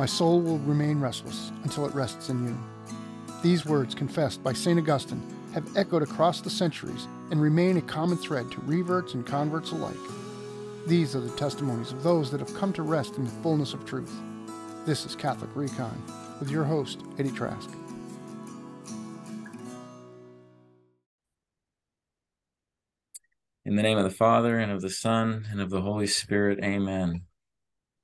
My soul will remain restless until it rests in you. These words, confessed by St. Augustine, have echoed across the centuries and remain a common thread to reverts and converts alike. These are the testimonies of those that have come to rest in the fullness of truth. This is Catholic Recon with your host, Eddie Trask. In the name of the Father, and of the Son, and of the Holy Spirit, amen.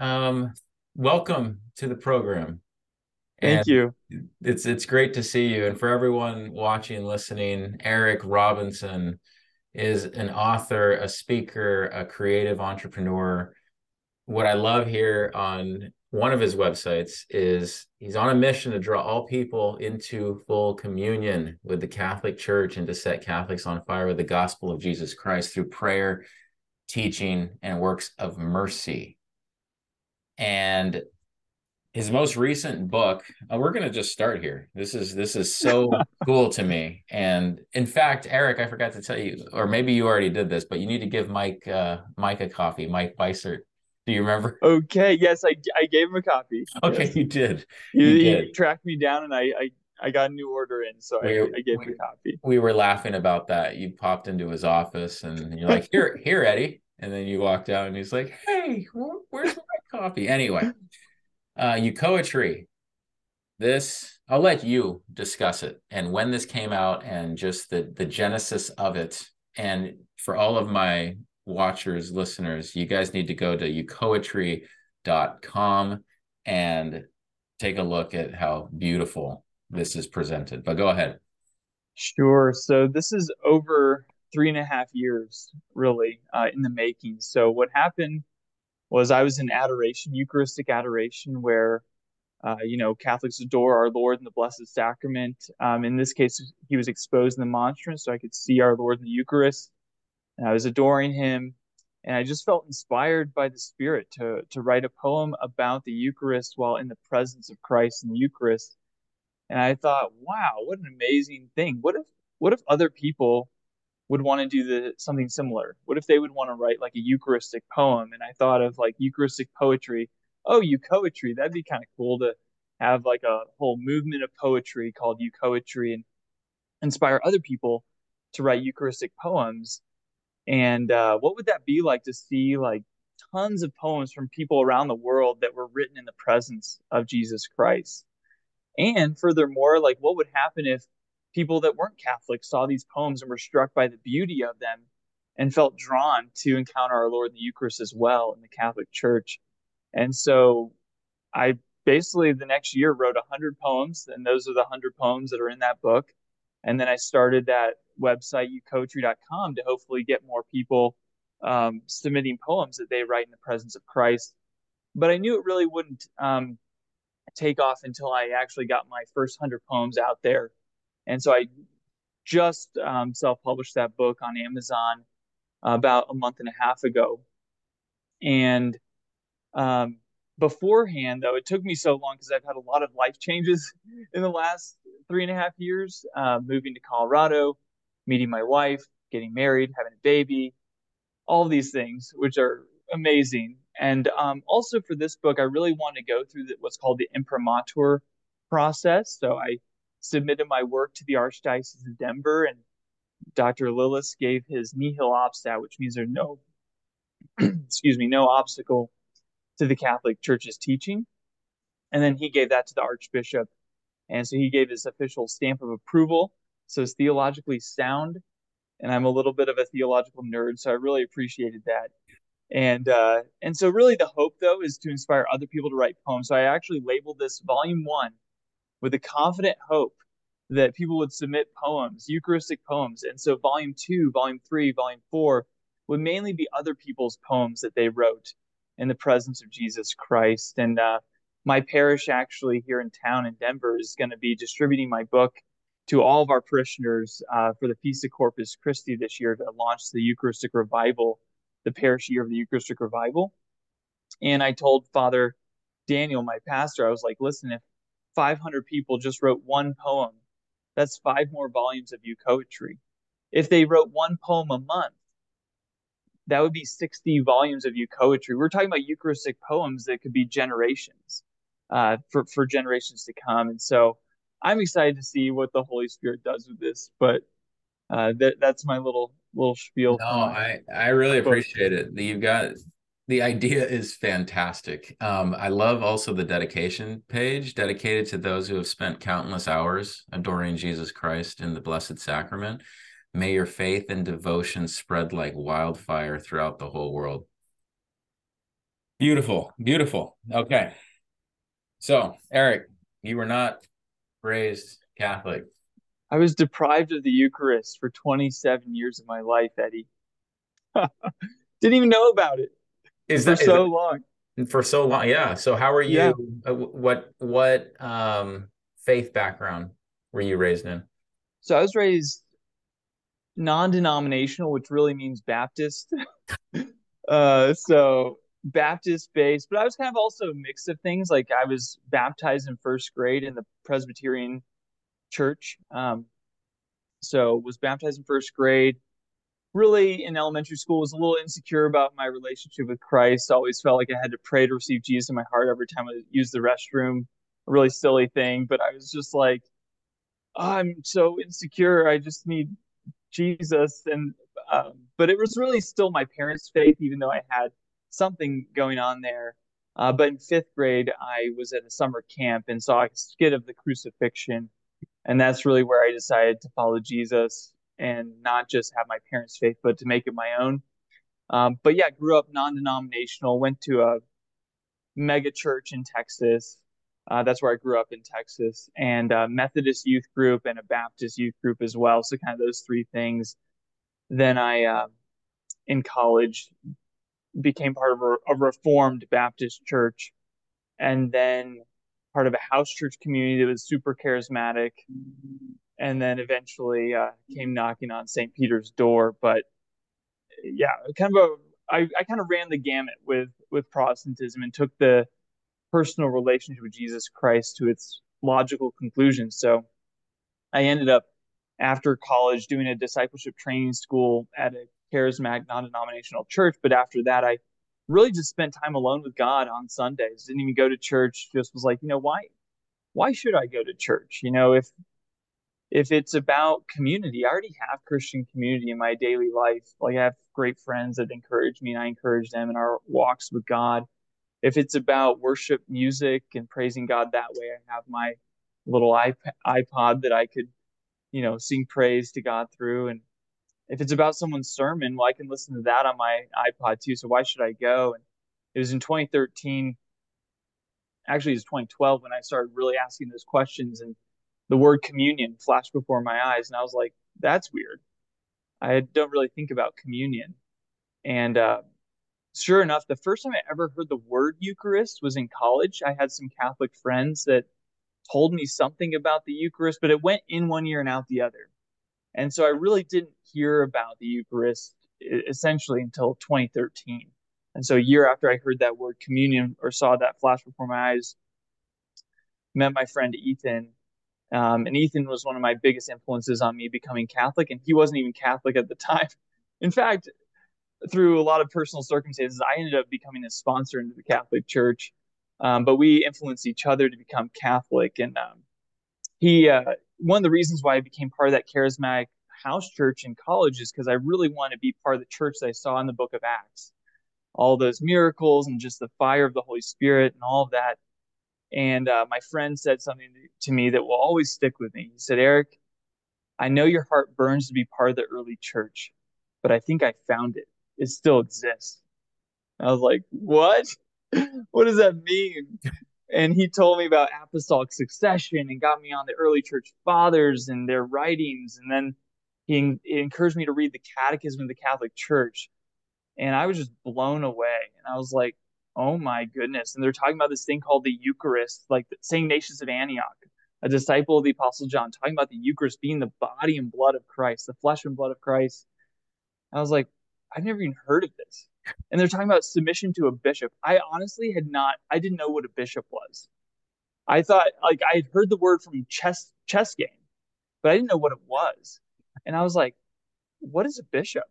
um, welcome to the program. Thank And you. It's it's great to see you. And for everyone watching, listening, Eric Robinson is an author, a speaker, a creative entrepreneur. What I love here on one of his websites is he's on a mission to draw all people into full communion with the Catholic Church and to set Catholics on fire with the gospel of Jesus Christ through prayer, teaching, and works of mercy. And his most recent book, uh, we're going to just start here. This is this is so cool to me. And in fact, Eric, I forgot to tell you, or maybe you already did this, but you need to give Mike uh, Mike a coffee. Mike Weissert. Do you remember? Okay. Yes, I, I gave him a copy. Okay, Yes. you did. You, you you did. tracked me down, and I, I, I got a new order in, so I, We- I gave him we- a copy. we were laughing about that. You popped into his office and you're like, "Here, here, Eddie," and then you walked out and he's like, "Hey, where's my coffee?" Anyway, uh, Tree. This I'll let you discuss it and when this came out and just the the genesis of it. And for all of my watchers, listeners, you guys need to go to euchoetry.com and take a look at how beautiful this is presented. But go ahead. Sure. So this is over three and a half years, really, uh, in the making. So what happened was I was in adoration, Eucharistic adoration, where uh, you know Catholics adore our Lord in the Blessed Sacrament. Um, in this case, he was exposed in the monstrance, so I could see our Lord in the Eucharist, and I was adoring him. And I just felt inspired by the Spirit to to write a poem about the Eucharist while in the presence of Christ in the Eucharist. And I thought, wow, what an amazing thing. What if what if other people would want to do the something similar? What if they would want to write like a Eucharistic poem? And I thought of like Eucharistic poetry. Oh, Euchoetry, that'd be kind of cool to have like a whole movement of poetry called Euchoetry and inspire other people to write Eucharistic poems. And uh, what would that be like to see like tons of poems from people around the world that were written in the presence of Jesus Christ? And furthermore, like what would happen if people that weren't Catholic saw these poems and were struck by the beauty of them and felt drawn to encounter our Lord in the Eucharist as well in the Catholic Church? And so I basically the next year wrote 100 poems, and those are the 100 poems that are in that book. And then I started that website, euchoetry.com, to hopefully get more people um, submitting poems that they write in the presence of Christ. But I knew it really wouldn't um, take off until I actually got my first 100 poems out there. And so I just um, self published that book on Amazon about a month and a half ago. And um, beforehand, though, it took me so long because I've had a lot of life changes in the last three and a half years, uh, moving to Colorado, meeting my wife, getting married, having a baby, all these things, which are amazing. And um, also for this book, I really wanted to go through the, what's called the imprimatur process. So I submitted my work to the Archdiocese of Denver, and Dr. Lillis gave his nihil obstat, which means there's no, excuse me, no obstacle to the Catholic Church's teaching. And then he gave that to the Archbishop. And so he gave his official stamp of approval. So it's theologically sound. And I'm a little bit of a theological nerd, so I really appreciated that. And uh, and so really the hope though is to inspire other people to write poems. So I actually labeled this volume one with a confident hope that people would submit poems, Eucharistic poems. And so volume two, volume three, volume four would mainly be other people's poems that they wrote in the presence of Jesus Christ. And uh, my parish actually here in town in Denver is going to be distributing my book to all of our parishioners uh, for the Feast of Corpus Christi this year to launch the Eucharistic Revival, the parish year of the Eucharistic Revival. And I told Father Daniel, my pastor, I was like, listen, if 500 people just wrote one poem, that's five more volumes of euchoetry. If they wrote one poem a month, that would be 60 volumes of euchoetry. We're talking about Eucharistic poems that could be generations uh, for, for generations to come. And so I'm excited to see what the Holy Spirit does with this. But uh, that, that's my little little spiel. No, I, I really appreciate it. You've got the idea is fantastic. Um, I love also the dedication page dedicated to those who have spent countless hours adoring Jesus Christ in the Blessed Sacrament. May your faith and devotion spread like wildfire throughout the whole world. Beautiful, beautiful. Okay. So, Eric, you were not raised Catholic. I was deprived of the Eucharist for 27 years of my life, Eddie. Didn't even know about it. Is for that, so is long? For so long, yeah. So, how are you? Yeah. Uh, what what um, faith background were you raised in? So, I was raised non-denominational, which really means Baptist. uh, so Baptist based, but I was kind of also a mix of things. Like I was baptized in first grade in the Presbyterian church. Um, so was baptized in first grade. Really in elementary school was a little insecure about my relationship with Christ. I Always felt like I had to pray to receive Jesus in my heart every time I used the restroom. A really silly thing, but I was just like, oh, I'm so insecure. I just need Jesus. And um, but it was really still my parents' faith, even though I had something going on there. Uh, but in fifth grade, I was at a summer camp and saw a skit of the crucifixion, and that's really where I decided to follow Jesus and not just have my parents' faith, but to make it my own. Um, but yeah, grew up non-denominational. Went to a mega church in Texas. Uh, that's where I grew up in Texas, and a Methodist youth group and a Baptist youth group as well. So kind of those three things. Then I, uh, in college, became part of a, a, Reformed Baptist church, and then part of a house church community that was super charismatic, and then eventually uh, came knocking on St. Peter's door. But yeah, kind of a I, I kind of ran the gamut with with Protestantism and took the personal relationship with Jesus Christ to its logical conclusion. So I ended up after college doing a discipleship training school at a charismatic non-denominational church. But after that, I really just spent time alone with God on Sundays. Didn't even go to church. Just was like, you know, why, why should I go to church? You know, if if it's about community, I already have Christian community in my daily life. Like I have great friends that encourage me, and I encourage them in our walks with God if it's about worship music and praising God that way, I have my little iPod that I could, you know, sing praise to God through. And if it's about someone's sermon, well, I can listen to that on my iPod too. So why should I go? And it was in 2013, actually, it was 2012 when I started really asking those questions and the word communion flashed before my eyes. And I was like, that's weird. I don't really think about communion. And, uh, sure enough, the first time I ever heard the word Eucharist was in college. I had some Catholic friends that told me something about the Eucharist, but it went in one ear and out the other. And so I really didn't hear about the Eucharist essentially until 2013. And so a year after I heard that word communion or saw that flash before my eyes, met my friend Ethan. Um, and Ethan was one of my biggest influences on me becoming Catholic, and he wasn't even Catholic at the time. In fact, through a lot of personal circumstances, I ended up becoming a sponsor into the Catholic Church. Um, but we influenced each other to become Catholic. And um, he, uh, one of the reasons why I became part of that charismatic house church in college is because I really wanted to be part of the church that I saw in the book of Acts. All those miracles and just the fire of the Holy Spirit and all of that. And uh, my friend said something to me that will always stick with me. He said, Eric, I know your heart burns to be part of the early church, but I think I found it it still exists. I was like, what? what does that mean? And he told me about apostolic succession and got me on the early church fathers and their writings. And then he, he encouraged me to read the Catechism of the Catholic Church. And I was just blown away. And I was like, oh my goodness. And they're talking about this thing called the Eucharist, like St. Ignatius of Antioch, a disciple of the Apostle John, talking about the Eucharist being the body and blood of Christ, the flesh and blood of Christ. I was like, I've never even heard of this. And they're talking about submission to a bishop. I honestly had not, I didn't know what a bishop was. I thought, like, I had heard the word from chess chess game, but I didn't know what it was. And I was like, what is a bishop?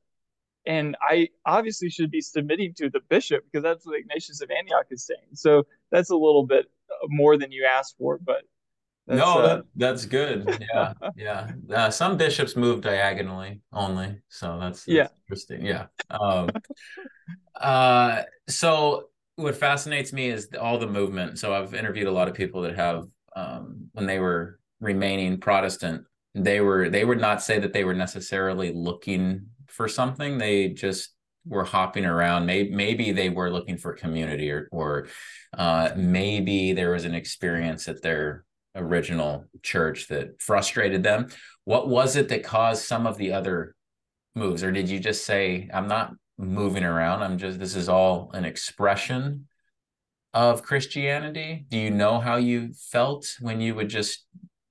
And I obviously should be submitting to the bishop because that's what Ignatius of Antioch is saying. So that's a little bit more than you asked for, but no, uh, that, that's good. Yeah, yeah. Uh, some bishops move diagonally only, so that's, that's yeah interesting. Yeah. Um, uh, so what fascinates me is all the movement. So I've interviewed a lot of people that have um, when they were remaining Protestant, they were they would not say that they were necessarily looking for something. They just were hopping around. Maybe maybe they were looking for community, or or uh, maybe there was an experience at their original church that frustrated them. What was it that caused some of the other moves, or did you just say, "I'm not moving around. I'm just this is all an expression of Christianity." Do you know how you felt when you would just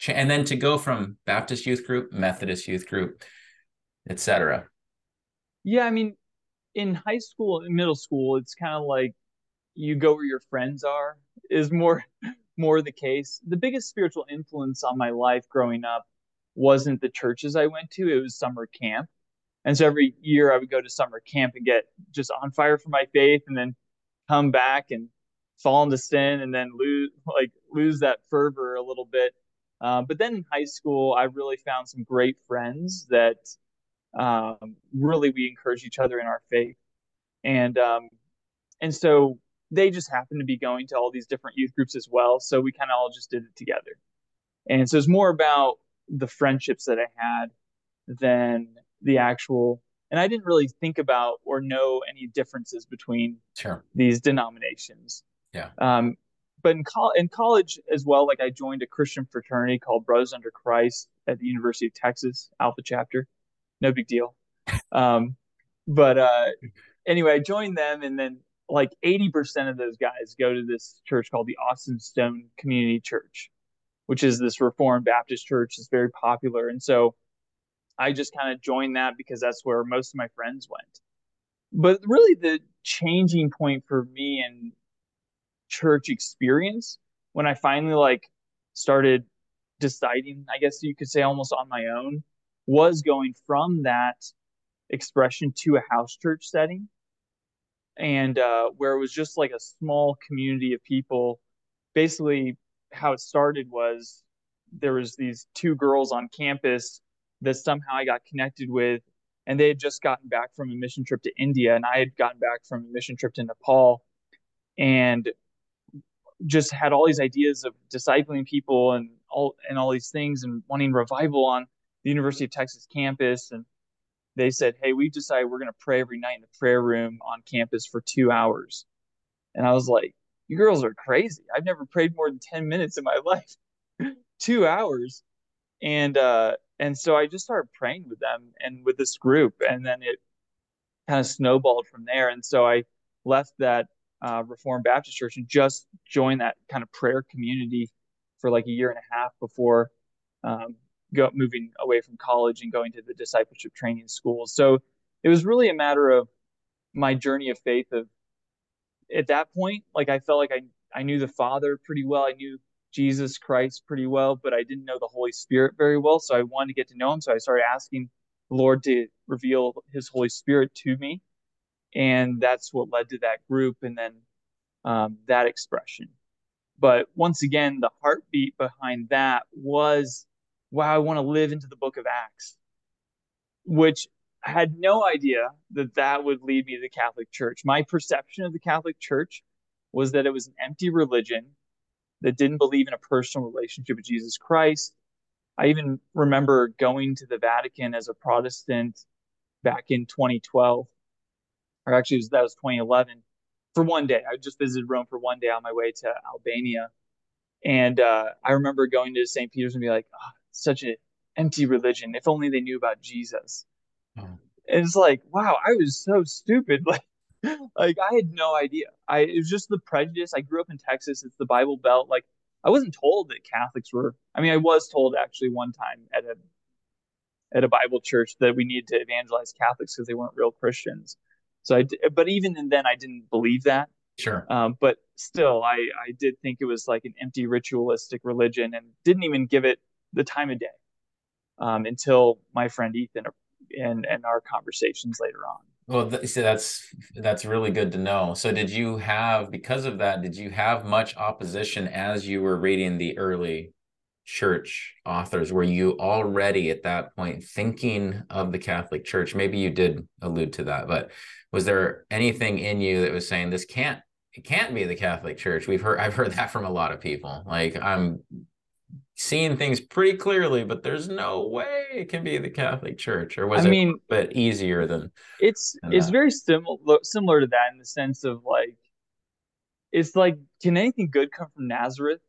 and then to go from Baptist youth group, Methodist youth group, etc. Yeah, I mean, in high school and middle school, it's kind of like you go where your friends are is more more the case. The biggest spiritual influence on my life growing up wasn't the churches I went to, it was summer camp. And so every year I would go to summer camp and get just on fire for my faith and then come back and fall into sin and then lose like lose that fervor a little bit uh, but then in high school, I really found some great friends that um, really we encourage each other in our faith, and um, and so they just happened to be going to all these different youth groups as well. So we kind of all just did it together, and so it's more about the friendships that I had than the actual. And I didn't really think about or know any differences between sure. these denominations. Yeah. Um, but in, co- in college as well, like I joined a Christian fraternity called Brothers Under Christ at the University of Texas Alpha chapter. No big deal. Um, but uh, anyway, I joined them, and then like 80% of those guys go to this church called the Austin Stone Community Church, which is this Reformed Baptist church. It's very popular. And so I just kind of joined that because that's where most of my friends went. But really, the changing point for me and church experience when I finally like started deciding, I guess you could say almost on my own, was going from that expression to a house church setting. And uh, where it was just like a small community of people. Basically, how it started was there was these two girls on campus that somehow I got connected with, and they had just gotten back from a mission trip to India, and I had gotten back from a mission trip to Nepal. And just had all these ideas of discipling people and all and all these things and wanting revival on the University of Texas campus. And they said, "Hey, we've decided we're going to pray every night in the prayer room on campus for two hours." And I was like, "You girls are crazy! I've never prayed more than ten minutes in my life. two hours." And uh, and so I just started praying with them and with this group, and then it kind of snowballed from there. And so I left that uh, Reformed Baptist Church and just joined that kind of prayer community for like a year and a half before um, go, moving away from college and going to the discipleship training school. So it was really a matter of my journey of faith. Of at that point, like I felt like I I knew the Father pretty well. I knew Jesus Christ pretty well, but I didn't know the Holy Spirit very well. So I wanted to get to know Him. So I started asking the Lord to reveal His Holy Spirit to me and that's what led to that group and then um, that expression but once again the heartbeat behind that was wow i want to live into the book of acts which I had no idea that that would lead me to the catholic church my perception of the catholic church was that it was an empty religion that didn't believe in a personal relationship with jesus christ i even remember going to the vatican as a protestant back in 2012 or actually that was 2011 for one day. I just visited Rome for one day on my way to Albania, and uh, I remember going to St. Peter's and be like, oh, such an empty religion. If only they knew about Jesus. Oh. And it's like, wow, I was so stupid. Like, like I had no idea. I it was just the prejudice. I grew up in Texas. It's the Bible Belt. Like I wasn't told that Catholics were. I mean, I was told actually one time at a at a Bible church that we needed to evangelize Catholics because they weren't real Christians. So I, but even then, I didn't believe that. Sure. Um, but still, I I did think it was like an empty ritualistic religion, and didn't even give it the time of day um, until my friend Ethan and and our conversations later on. Well, th- see, that's that's really good to know. So, did you have because of that? Did you have much opposition as you were reading the early church authors? Were you already at that point thinking of the Catholic Church? Maybe you did allude to that, but was there anything in you that was saying this can't it can't be the Catholic Church? We've heard I've heard that from a lot of people. Like I'm seeing things pretty clearly, but there's no way it can be the Catholic Church. Or was I it mean, a bit easier than it's than it's that? very similar similar to that in the sense of like it's like can anything good come from Nazareth?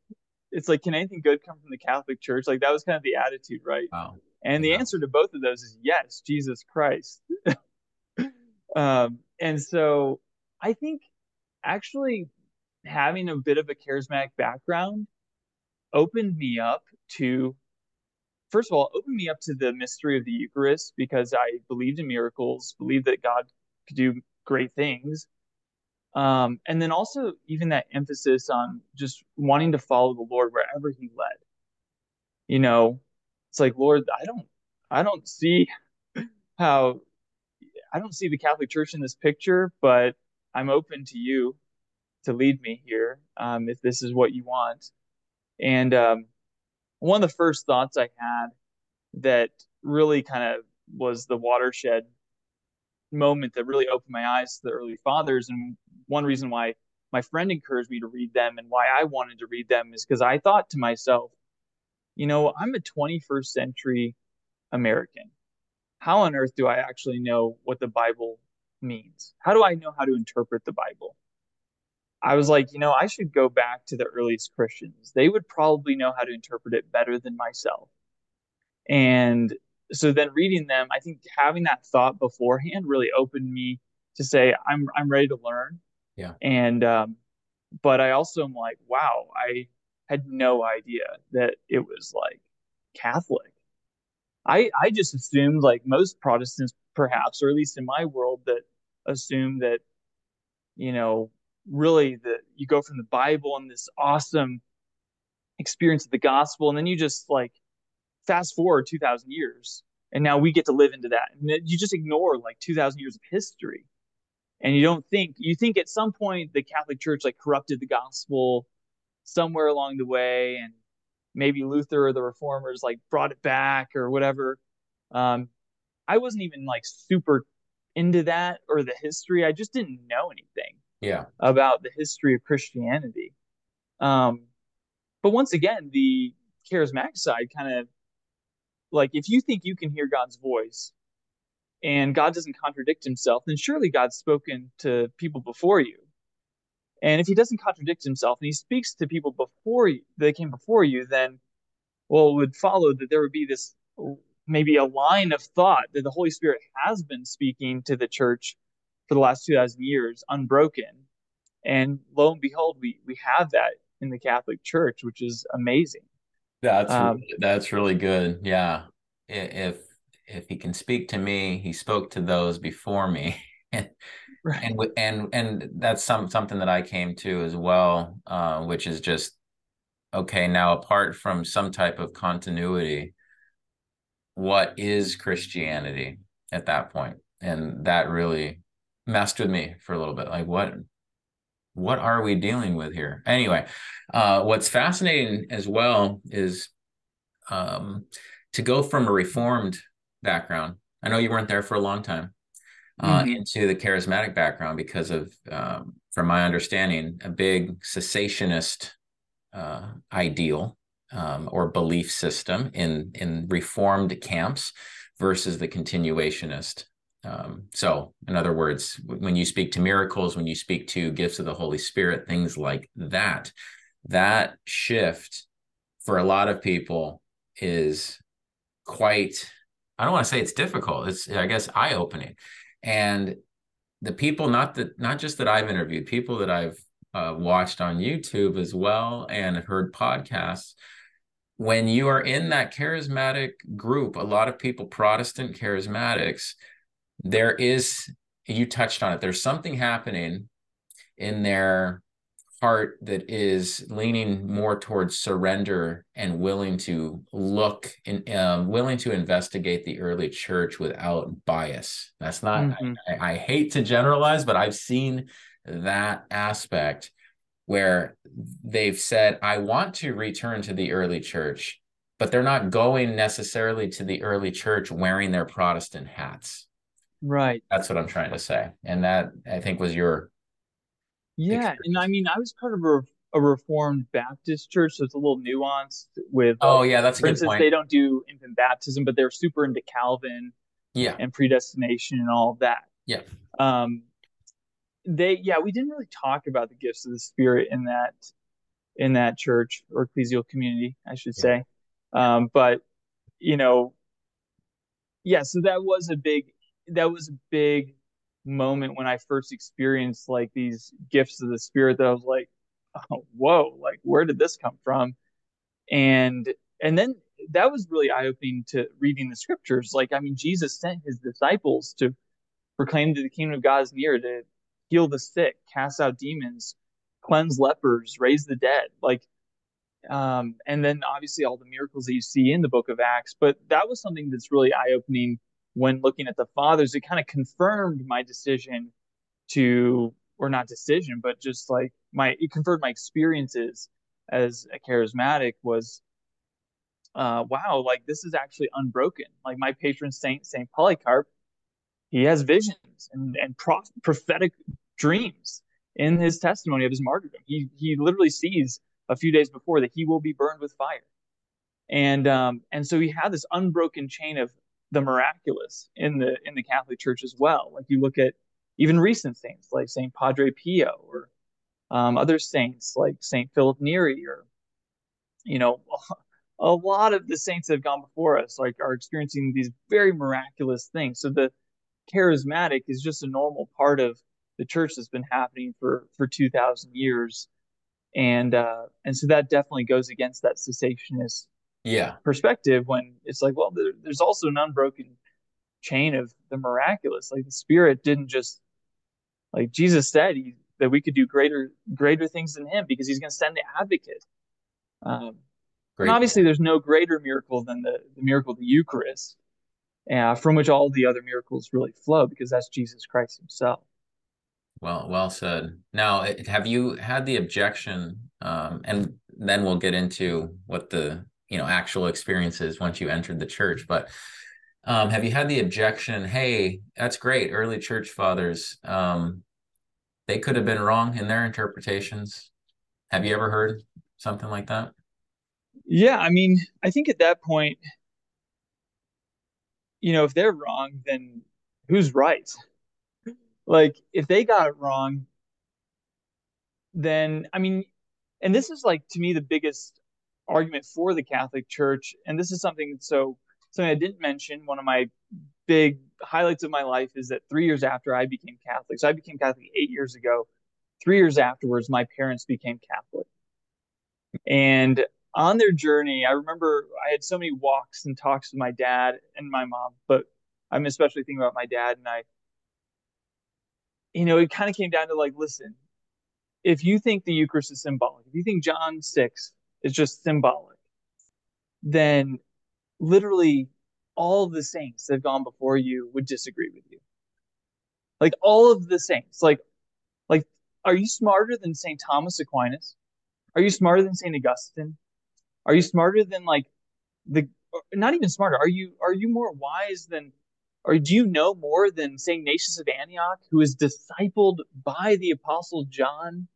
It's like can anything good come from the Catholic Church? Like that was kind of the attitude, right? Wow. And the answer to both of those is yes, Jesus Christ. um, and so I think actually having a bit of a charismatic background opened me up to first of all opened me up to the mystery of the eucharist because i believed in miracles believed that god could do great things. Um, and then also even that emphasis on just wanting to follow the lord wherever he led. You know it's like lord i don't i don't see how i don't see the catholic church in this picture but i'm open to you to lead me here um, if this is what you want and um, one of the first thoughts I had that really kind of was the watershed moment that really opened my eyes to the early fathers. And one reason why my friend encouraged me to read them and why I wanted to read them is because I thought to myself, you know, I'm a 21st century American. How on earth do I actually know what the Bible means? How do I know how to interpret the Bible? I was like, you know, I should go back to the earliest Christians. They would probably know how to interpret it better than myself. And so then reading them, I think having that thought beforehand really opened me to say, I'm I'm ready to learn. Yeah. And um, but I also am like, wow, I had no idea that it was like Catholic. I I just assumed like most Protestants perhaps, or at least in my world, that assume that, you know, really the you go from the Bible and this awesome experience of the gospel, and then you just like fast forward two thousand years, and now we get to live into that, and you just ignore like two thousand years of history, and you don't think you think at some point the Catholic Church like corrupted the gospel somewhere along the way, and maybe Luther or the Reformers like brought it back or whatever. Um, I wasn't even like super into that or the history. I just didn't know anything yeah. about the history of christianity. Um but once again the charismatic side kind of like if you think you can hear god's voice and god doesn't contradict himself then surely god's spoken to people before you. And if he doesn't contradict himself and he speaks to people before you that came before you then well it would follow that there would be this maybe a line of thought that the holy spirit has been speaking to the church for the last 2000 years unbroken. And lo and behold we we have that in the catholic church which is amazing. That's um, that's really good. Yeah. If if he can speak to me he spoke to those before me. And right. and and and that's some something that i came to as well uh, which is just okay now apart from some type of continuity what is christianity at that point? And that really messed with me for a little bit. Like what what are we dealing with here? Anyway, uh, what's fascinating as well is um, to go from a reformed background. I know you weren't there for a long time. Uh, mm-hmm. into the charismatic background because of, um, from my understanding, a big cessationist uh, ideal um, or belief system in in reformed camps versus the continuationist um, so, in other words, when you speak to miracles, when you speak to gifts of the Holy Spirit, things like that, that shift for a lot of people is quite, I don't want to say it's difficult, it's, I guess, eye opening. And the people not that not just that I've interviewed, people that I've uh, watched on YouTube as well and heard podcasts. When you are in that charismatic group, a lot of people, Protestant charismatics, there is, you touched on it, there's something happening in their heart that is leaning more towards surrender and willing to look and um, willing to investigate the early church without bias. That's not, mm-hmm. I, I hate to generalize, but I've seen that aspect where they've said, I want to return to the early church, but they're not going necessarily to the early church wearing their Protestant hats. Right. That's what I'm trying to say. And that I think was your yeah, experience. and I mean, I was part of a, a Reformed Baptist church, so it's a little nuanced. With oh yeah, that's for instance, point. they don't do infant baptism, but they're super into Calvin, yeah, and predestination and all of that. Yeah. Um, they yeah, we didn't really talk about the gifts of the Spirit in that in that church or ecclesial community, I should yeah. say. Um, but you know, yeah, so that was a big that was a big moment when I first experienced like these gifts of the spirit that I was like, oh, whoa, like where did this come from? And and then that was really eye opening to reading the scriptures. Like, I mean, Jesus sent his disciples to proclaim that the kingdom of God is near, to heal the sick, cast out demons, cleanse lepers, raise the dead. Like, um, and then obviously all the miracles that you see in the book of Acts. But that was something that's really eye opening when looking at the fathers, it kind of confirmed my decision to, or not decision, but just like my, it confirmed my experiences as a charismatic was, uh, wow, like this is actually unbroken. Like my patron saint, Saint Polycarp, he has visions and, and prophetic dreams in his testimony of his martyrdom. He, he literally sees a few days before that he will be burned with fire. And, um, and so he had this unbroken chain of, the miraculous in the in the Catholic Church as well. Like you look at even recent saints like Saint Padre Pio or um, other saints like Saint Philip Neri or you know a lot of the saints that have gone before us like are experiencing these very miraculous things. So the charismatic is just a normal part of the church that's been happening for for 2000 years and uh and so that definitely goes against that cessationist yeah. perspective when it's like well there, there's also an unbroken chain of the miraculous. Like the spirit didn't just like jesus said he, that we could do greater greater things than him because he's going to send the advocate. Um, and obviously there's no greater miracle than the, the miracle of the eucharist uh, from which all the other miracles really flow because that's jesus christ himself. Well well said. Now have you had the objection um, and then we'll get into what the you know actual experiences once you entered the church but um, have you had the objection hey that's great early church fathers um, they could have been wrong in their interpretations. Have you ever heard something like that? Yeah i mean i think at that point you know if they're wrong then who's right? Like if they got it wrong then i mean and this is like to me the biggest argument for the Catholic Church, and this is something so something I didn't mention. One of my big highlights of my life is that three years after I became Catholic, so I became Catholic eight years ago. Three years afterwards, my parents became Catholic, and on their journey, I remember I had so many walks and talks with my dad and my mom, but I'm especially thinking about my dad and I. You know, it kind of came down to like, listen, if you think the Eucharist is symbolic, if you think John 6 is just symbolic, then literally all the saints that have gone before you would disagree with you. Like all of the saints, like, like, are you smarter than Saint Thomas Aquinas? Are you smarter than Saint Augustine? Are you smarter than like the? Not even smarter. Are you are you more wise than? Or do you know more than Saint Ignatius of Antioch, who is discipled by the Apostle John?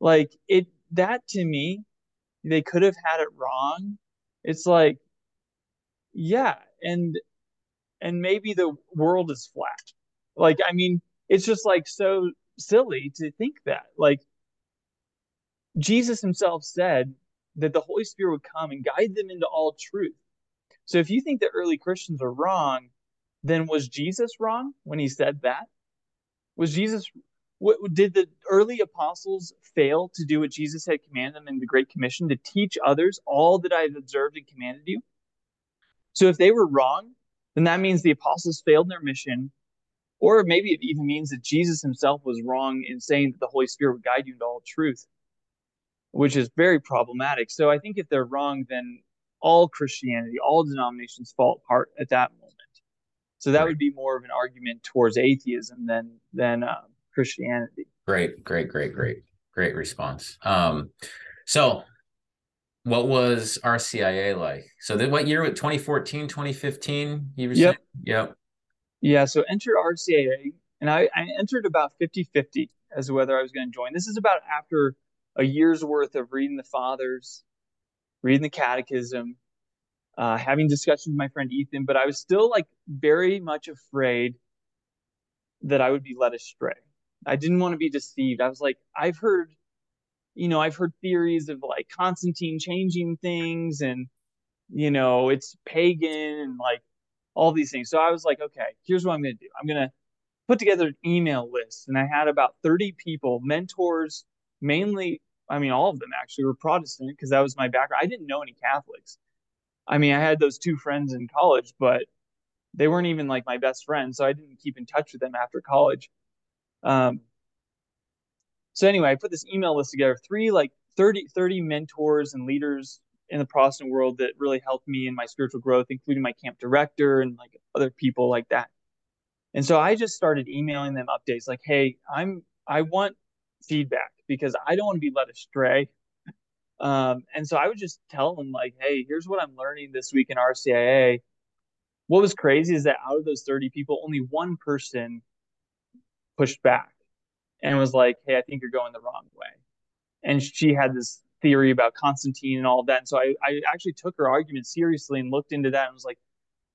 Like it, that to me they could have had it wrong. It's like, yeah, and and maybe the world is flat. Like, I mean, it's just like so silly to think that. Like, Jesus himself said that the Holy Spirit would come and guide them into all truth. So if you think the early Christians are wrong, then was Jesus wrong when he said that? Was Jesus what, did the early apostles fail to do what Jesus had commanded them in the Great Commission to teach others all that I have observed and commanded you? So if they were wrong, then that means the apostles failed in their mission, or maybe it even means that Jesus himself was wrong in saying that the Holy Spirit would guide you into all truth, which is very problematic. So I think if they're wrong, then all Christianity, all denominations fall apart at that moment. So that would be more of an argument towards atheism than than uh, Christianity. Great, great, great, great, great response. Um, so what was RCIA like? So then what year? 2014, 2015? You were yep. saying? Yep. Yeah. So entered RCIA and I, I entered about 50 50 as to whether I was going to join. This is about after a year's worth of reading the fathers, reading the catechism, uh, having discussions with my friend Ethan, but I was still like very much afraid that I would be led astray. I didn't want to be deceived. I was like, I've heard, you know, I've heard theories of like Constantine changing things and, you know, it's pagan and like all these things. So I was like, okay, here's what I'm going to do. I'm going to put together an email list. And I had about 30 people, mentors, mainly, I mean, all of them actually were Protestant because that was my background. I didn't know any Catholics. I mean, I had those two friends in college, but they weren't even like my best friends. So I didn't keep in touch with them after college. Um, so anyway, I put this email list together, three like 30, 30 mentors and leaders in the Protestant world that really helped me in my spiritual growth, including my camp director and like other people like that. And so I just started emailing them updates like, hey, I'm I want feedback because I don't want to be led astray. Um, and so I would just tell them like, hey, here's what I'm learning this week in RCIA. What was crazy is that out of those 30 people, only one person pushed back and was like, "Hey, I think you're going the wrong way." And she had this theory about Constantine and all of that. And so I, I actually took her argument seriously and looked into that and was like,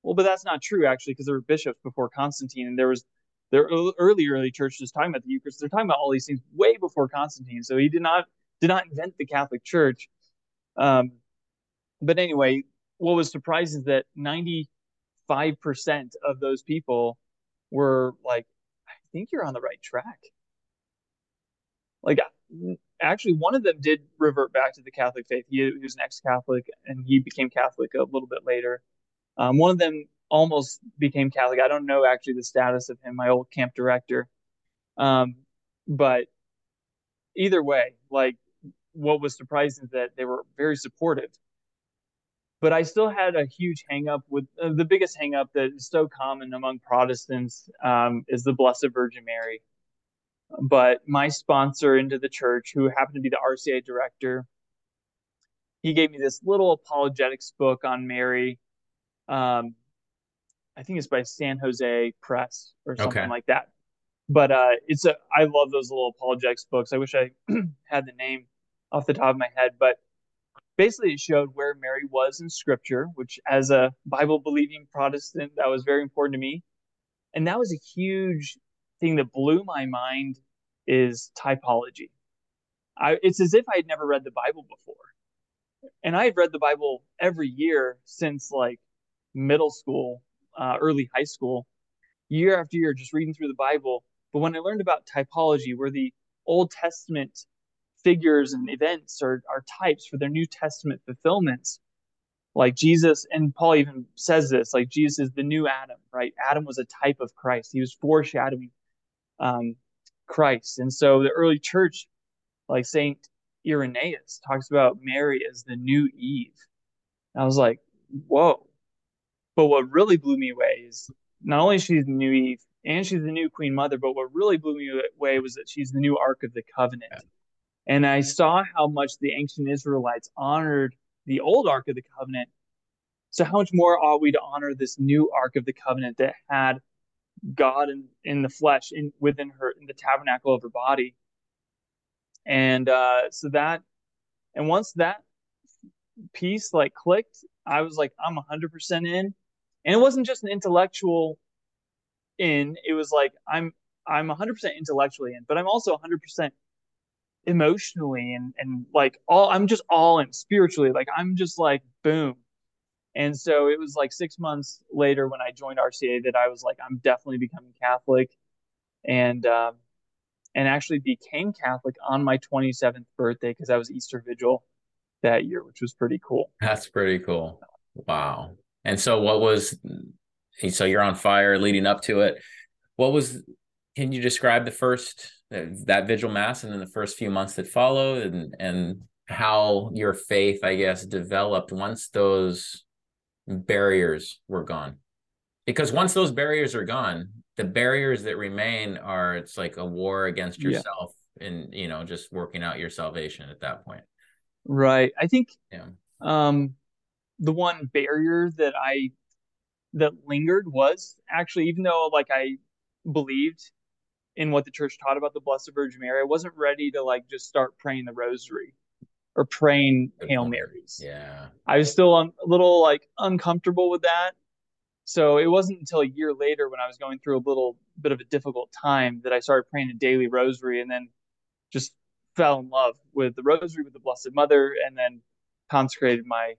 "Well, but that's not true actually, because there were bishops before Constantine, and there was there early early churches talking about the Eucharist. They're talking about all these things way before Constantine. So he did not did not invent the Catholic Church. Um, but anyway, what was surprising is that ninety five percent of those people were like think you're on the right track. Like, actually, one of them did revert back to the Catholic faith. He, he was an ex-Catholic, and he became Catholic a little bit later. Um, one of them almost became Catholic. I don't know actually the status of him. My old camp director, um, but either way, like what was surprising is that they were very supportive but I still had a huge hangup with uh, the biggest hangup that is so common among Protestants um, is the Blessed Virgin Mary. But my sponsor into the church, who happened to be the RCIA director, he gave me this little apologetics book on Mary. Um, I think it's by San Jose Press or something okay. like that. But uh, it's a I love those little apologetics books. I wish I had the name off the top of my head, but basically it showed where Mary was in scripture, which as a Bible believing Protestant, that was very important to me. And that was a huge thing that blew my mind is typology. I, it's as if I had never read the Bible before. And I had read the Bible every year since like middle school, uh, early high school, year after year, just reading through the Bible. But when I learned about typology, where the Old Testament figures and events are, are types for their New Testament fulfillments. Like Jesus, and Paul even says this, like Jesus is the new Adam, right? Adam was a type of Christ. He was foreshadowing um, Christ. And so the early church, like Saint Irenaeus, talks about Mary as the new Eve. And I was like, whoa. But what really blew me away is not only she's the new Eve and she's the new Queen Mother, but what really blew me away was that she's the new Ark of the Covenant. Yeah. And I saw how much the ancient Israelites honored the old Ark of the Covenant. So, how much more ought we to honor this new Ark of the Covenant that had God in, in the flesh, in within her, in the tabernacle of her body? And uh, so that, and once that piece like clicked, I was like, I'm 100% in. And it wasn't just an intellectual in, it was like, I'm I'm 100% intellectually in, but I'm also 100% emotionally and and like all I'm just all in spiritually like I'm just like boom and so it was like six months later when I joined RCIA that I was like I'm definitely becoming Catholic and um, and actually became Catholic on my 27th birthday because I was Easter Vigil that year, which was pretty cool. That's pretty cool. Wow. And so, what was so you're on fire leading up to it? What was? Can you describe the first that vigil mass and then the first few months that followed, and and how your faith, I guess, developed once those barriers were gone? Because once those barriers are gone, the barriers that remain are it's like a war against yourself yeah. and you know just working out your salvation at that point right i think yeah. um the one barrier that i that lingered was actually even though like i believed in what the church taught about the blessed virgin mary. I wasn't ready to like just start praying the rosary or praying hail marys. Yeah. I was still a little like uncomfortable with that. So it wasn't until a year later when I was going through a little bit of a difficult time that I started praying a daily rosary and then just fell in love with the rosary with the Blessed Mother and then consecrated my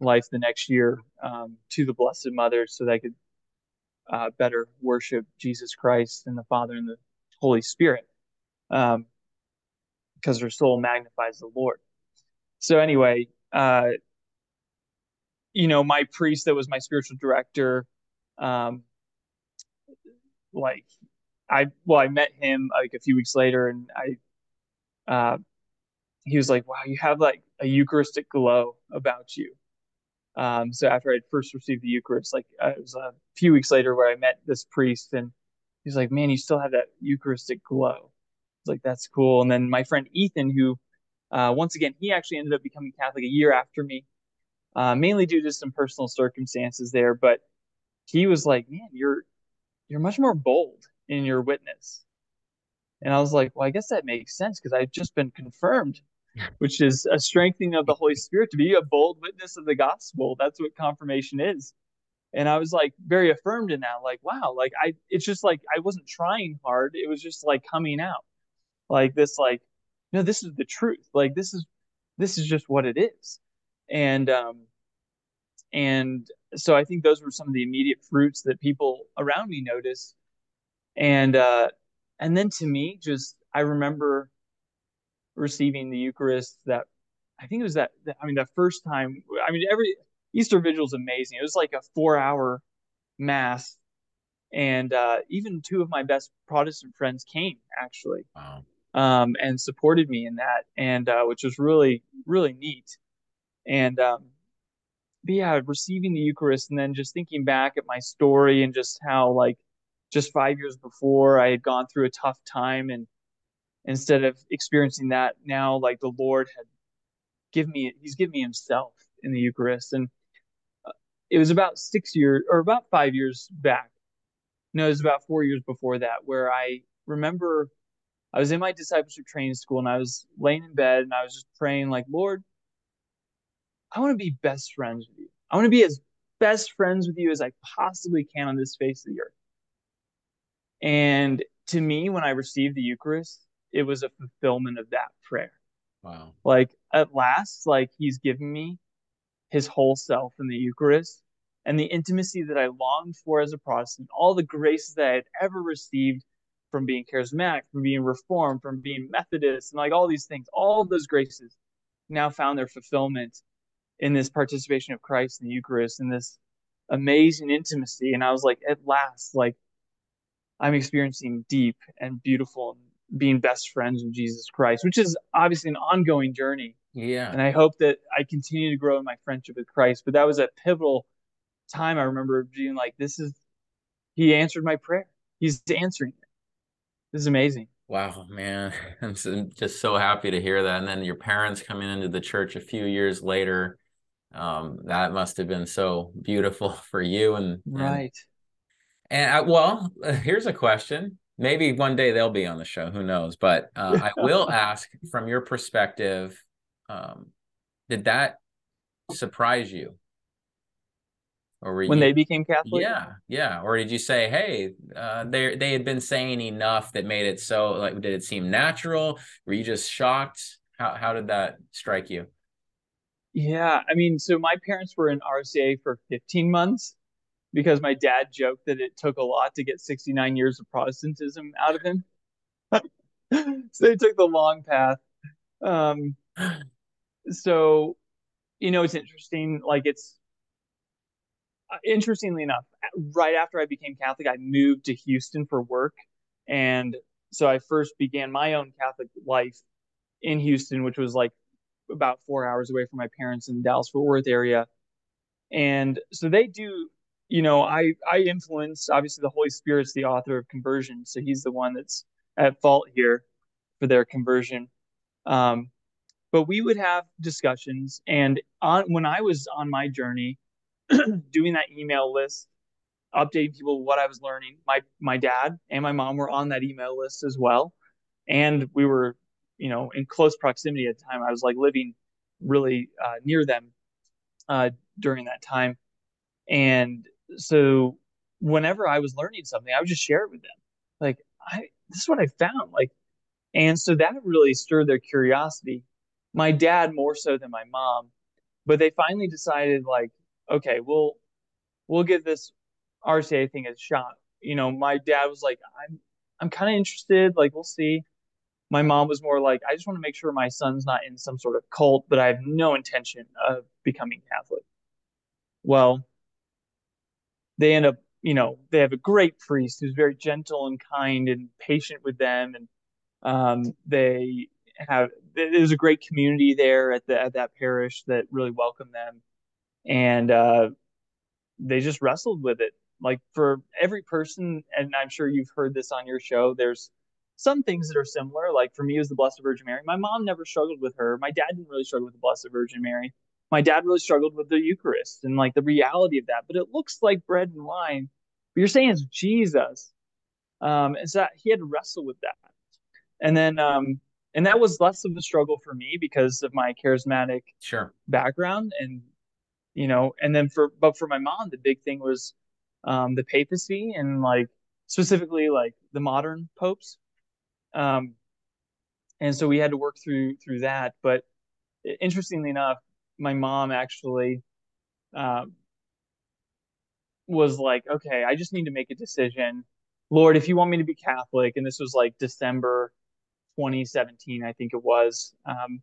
life the next year um, to the Blessed Mother so that I could uh, better worship Jesus Christ and the Father and the Holy Spirit um, because her soul magnifies the Lord. So anyway, uh, you know, my priest that was my spiritual director, um, like I well, I met him like a few weeks later, and I, uh, he was like, "Wow, you have like a Eucharistic glow about you." Um, so after I'd first received the Eucharist, like uh, it was a few weeks later where I met this priest, and he's like, "Man, you still have that Eucharistic glow." I was like, "That's cool." And then my friend Ethan, who uh, once again he actually ended up becoming Catholic a year after me uh, mainly due to some personal circumstances there. But he was like, "Man, you're you're much more bold in your witness." And I was like, "Well, I guess that makes sense because I've just been confirmed." Which is a strengthening of the Holy Spirit to be a bold witness of the gospel. That's what confirmation is and i was like very affirmed in that like wow like i it's just like i wasn't trying hard. It was just like coming out. Like this like no this is the truth. Like this is this is just what it is. And um, and so I think those were some of the immediate fruits that people around me noticed, and uh, and then to me, just I remember receiving the Eucharist that I think it was that, that I mean the first time I mean every Easter Vigil is amazing. It was like a four hour mass, and uh, even two of my best Protestant friends came actually, wow. um, and supported me in that, and uh, which was really really neat. And um, but yeah, receiving the Eucharist and then just thinking back at my story and just how like just five years before I had gone through a tough time and instead of experiencing that now like the Lord had given me he's given me himself in the Eucharist and it was about six years or about five years back. No, it was about four years before that where I remember I was in my discipleship training school and I was laying in bed and I was just praying like, Lord, I want to be best friends with you. I want to be as best friends with you as I possibly can on this face of the earth. And to me, when I received the Eucharist, it was a fulfillment of that prayer. Wow. Like at last, like he's given me his whole self in the Eucharist and the intimacy that I longed for as a Protestant, all the graces that I had ever received from being charismatic, from being reformed, from being Methodist, and like all these things, all those graces now found their fulfillment in this participation of Christ in the Eucharist and this amazing intimacy. And I was like, at last, like I'm experiencing deep and beautiful and being best friends with Jesus Christ, which is obviously an ongoing journey. Yeah. And I hope that I continue to grow in my friendship with Christ. But that was a pivotal time I remember being like, this is, he answered my prayer. He's answering it. This is amazing. Wow, man. I'm just so happy to hear that. And then your parents coming into the church a few years later um, that must have been so beautiful for you and right and, and I, well here's a question maybe one day they'll be on the show who knows? But uh, i will ask from your perspective um, did that surprise you? Or when you, they became catholic? Yeah yeah. Or did you say hey uh, they they had been saying enough that made it so like did it seem natural? Were you just shocked? How, how did that strike you? Yeah, I mean, so my parents were in RCIA for 15 months, because my dad joked that it took a lot to get 69 years of Protestantism out of him. so they took the long path. Um, so, you know, it's interesting. Like, it's uh, interestingly enough, right after I became Catholic, I moved to Houston for work. And so I first began my own Catholic life in Houston, which was like about four hours away from my parents in the Dallas Fort Worth area. And so they do, you know, I I influence obviously the Holy Spirit's the author of conversion, so he's the one that's at fault here for their conversion. Um, but we would have discussions, and on when I was on my journey, doing that email list, updating people what I was learning. My my dad and my mom were on that email list as well, and we were you know, in close proximity at the time. I was like living really uh, near them uh, during that time. And so whenever I was learning something, I would just share it with them. Like, I, this is what I found. Like, and so that really stirred their curiosity. My dad more so than my mom, but they finally decided like, okay, we'll, we'll give this RCIA thing a shot. You know, my dad was like, I'm, I'm kind of interested. Like, we'll see my mom was more like, I just want to make sure my son's not in some sort of cult, but I have no intention of becoming Catholic. Well, they end up, you know, they have a great priest who's very gentle and kind and patient with them, and um, they have there's a great community there at the at that parish that really welcomed them, and uh, they just wrestled with it. Like for every person, and I'm sure you've heard this on your show. There's some things that are similar. Like for me, it was the Blessed Virgin Mary. My mom never struggled with her. My dad didn't really struggle with the Blessed Virgin Mary. My dad really struggled with the Eucharist and like the reality of that. But it looks like bread and wine. But you're saying it's Jesus. Um, and so he had to wrestle with that. And then, um, and that was less of a struggle for me because of my charismatic sure background and you know and then for but for my mom the big thing was um the papacy and like specifically like the modern popes um, and so we had to work through through that. But interestingly enough, my mom actually um, was like, "Okay, I just need to make a decision, Lord, if you want me to be Catholic." And this was like December 2017, I think it was. Um,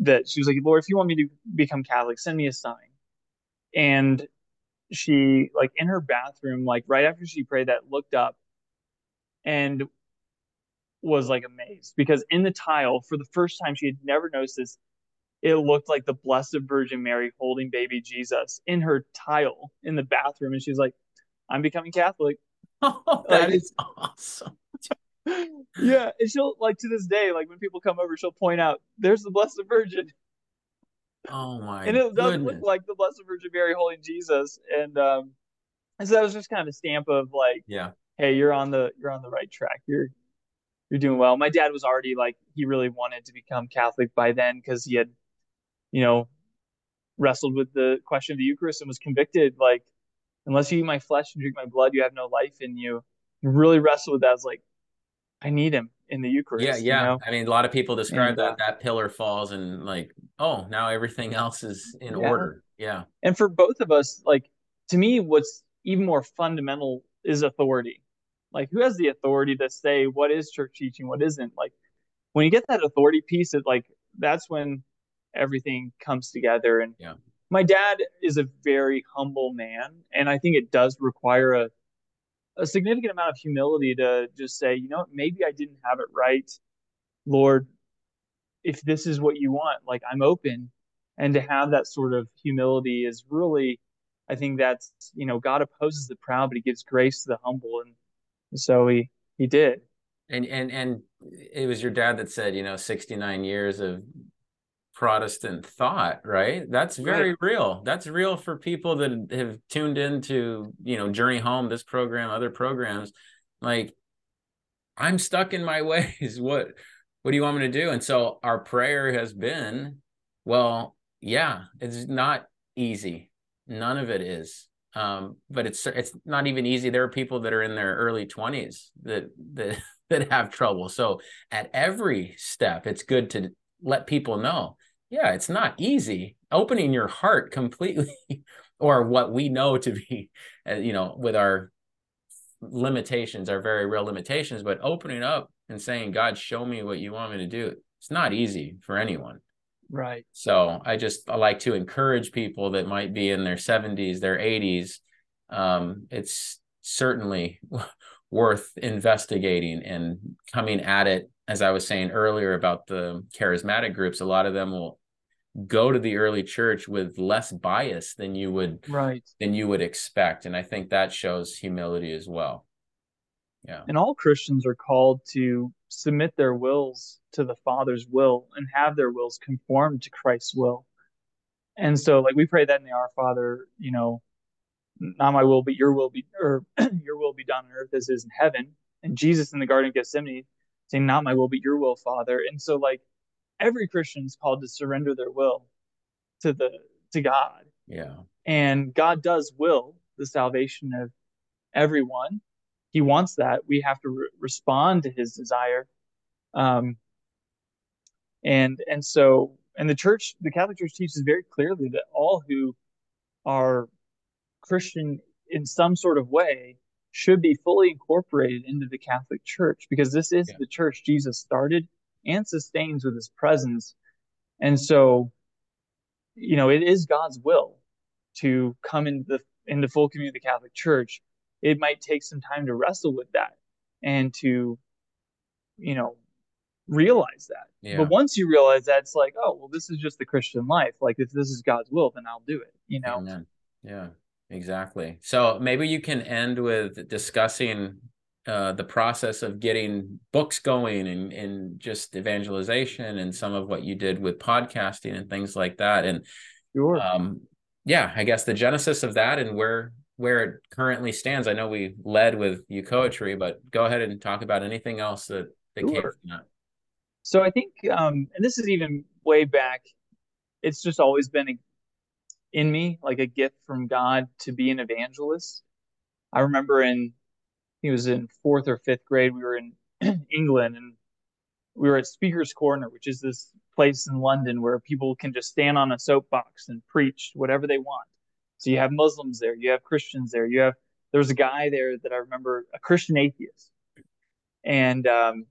that she was like, "Lord, if you want me to become Catholic, send me a sign." And she like in her bathroom, like right after she prayed that, looked up and was like amazed because in the tile, for the first time, she had never noticed this. It looked like the Blessed Virgin Mary holding baby Jesus in her tile in the bathroom. And she's like, I'm becoming Catholic. Oh, that like, is awesome. yeah. And she'll, like, to this day, like, when people come over, she'll point out, there's the Blessed Virgin. Oh, my god And it does look like the Blessed Virgin Mary holding Jesus. And, um, and so that was just kind of a stamp of like, yeah, hey, you're on the you're on the right track. You're you're doing well. My dad was already like he really wanted to become Catholic by then because he had, you know, wrestled with the question of the Eucharist and was convicted like, unless you eat my flesh and drink my blood, you have no life in you. He really wrestled with that. I was like, I need him in the Eucharist. Yeah, yeah. You know? I mean, a lot of people describe And, that that pillar falls and like, oh, now everything else is in Yeah. order. Yeah, And for both of us, like to me, what's even more fundamental is authority. Like who has the authority to say what is church teaching, what isn't? Like when you get that authority piece, it like that's when everything comes together. And Yeah. my dad is a very humble man, and I think it does require a a significant amount of humility to just say, you know, maybe I didn't have it right, Lord. If this is what you want, like I'm open, and to have that sort of humility is really, I think that's you know, God opposes the proud, but He gives grace to the humble, and so he he did. and and and it was your dad that said, you know, sixty nine years of Protestant thought, right? That's very real. That's real for people that have tuned into, you know, Journey Home, this program, other programs. Like, I'm stuck in my ways. What what do you want me to do? And so our prayer has been, well, yeah, it's not easy. None of it is. Um, but it's it's not even easy. There are people that are in their early 20s that that that have trouble. So at every step, it's good to let people know, yeah, it's not easy. Opening your heart completely or what we know to be, uh, you know, with our limitations, our very real limitations, but opening up and saying, God, show me what you want me to do. It's not easy for anyone. Right. So I just I like to encourage people that might be in their 70s, their 80s. Um, it's certainly worth investigating and coming at it. As I was saying earlier about the charismatic groups, a lot of them will go to the early church with less bias than you would right. than you would expect and i think that shows humility as well. Yeah. And all christians are called to submit their wills to the father's will and have their wills conform to christ's will. And so like we pray that in the our father you know not my will but your will be or your will be done on earth as is in heaven. And jesus in the garden of gethsemane saying not my will but your will father and so like every Christian is called to surrender their will to the to God. Yeah. And God does will the salvation of everyone. He wants that. We have to re- respond to his desire. Um and and so and the church the Catholic Church teaches very clearly that all who are Christian in some sort of way should be fully incorporated into the Catholic Church because this is yeah. the church Jesus started and sustains with his presence. And so, you know, it is God's will to come into the into full community of the Catholic Church. It might take some time to wrestle with that and to, you know, realize that. Yeah. But once you realize that, it's like, oh, well, this is just the Christian life. Like, if this is God's will, then I'll do it. You know. Amen. Yeah. Exactly. So maybe you can end with discussing uh, the process of getting books going and, and just evangelization and some of what you did with podcasting and things like that. And sure. um, yeah, I guess the genesis of that and where where it currently stands. I know we led with Euchoetry, but go ahead and talk about anything else that, that sure. came from that. So I think, um, and this is even way back, it's just always been a, in me, like a gift from God to be an evangelist. I remember in he was in fourth or fifth grade. We were in England and we were at Speaker's Corner, which is this place in London where people can just stand on a soapbox and preach whatever they want. So you have Muslims there, you have Christians there, you have there's a guy there that I remember, a Christian atheist, and um,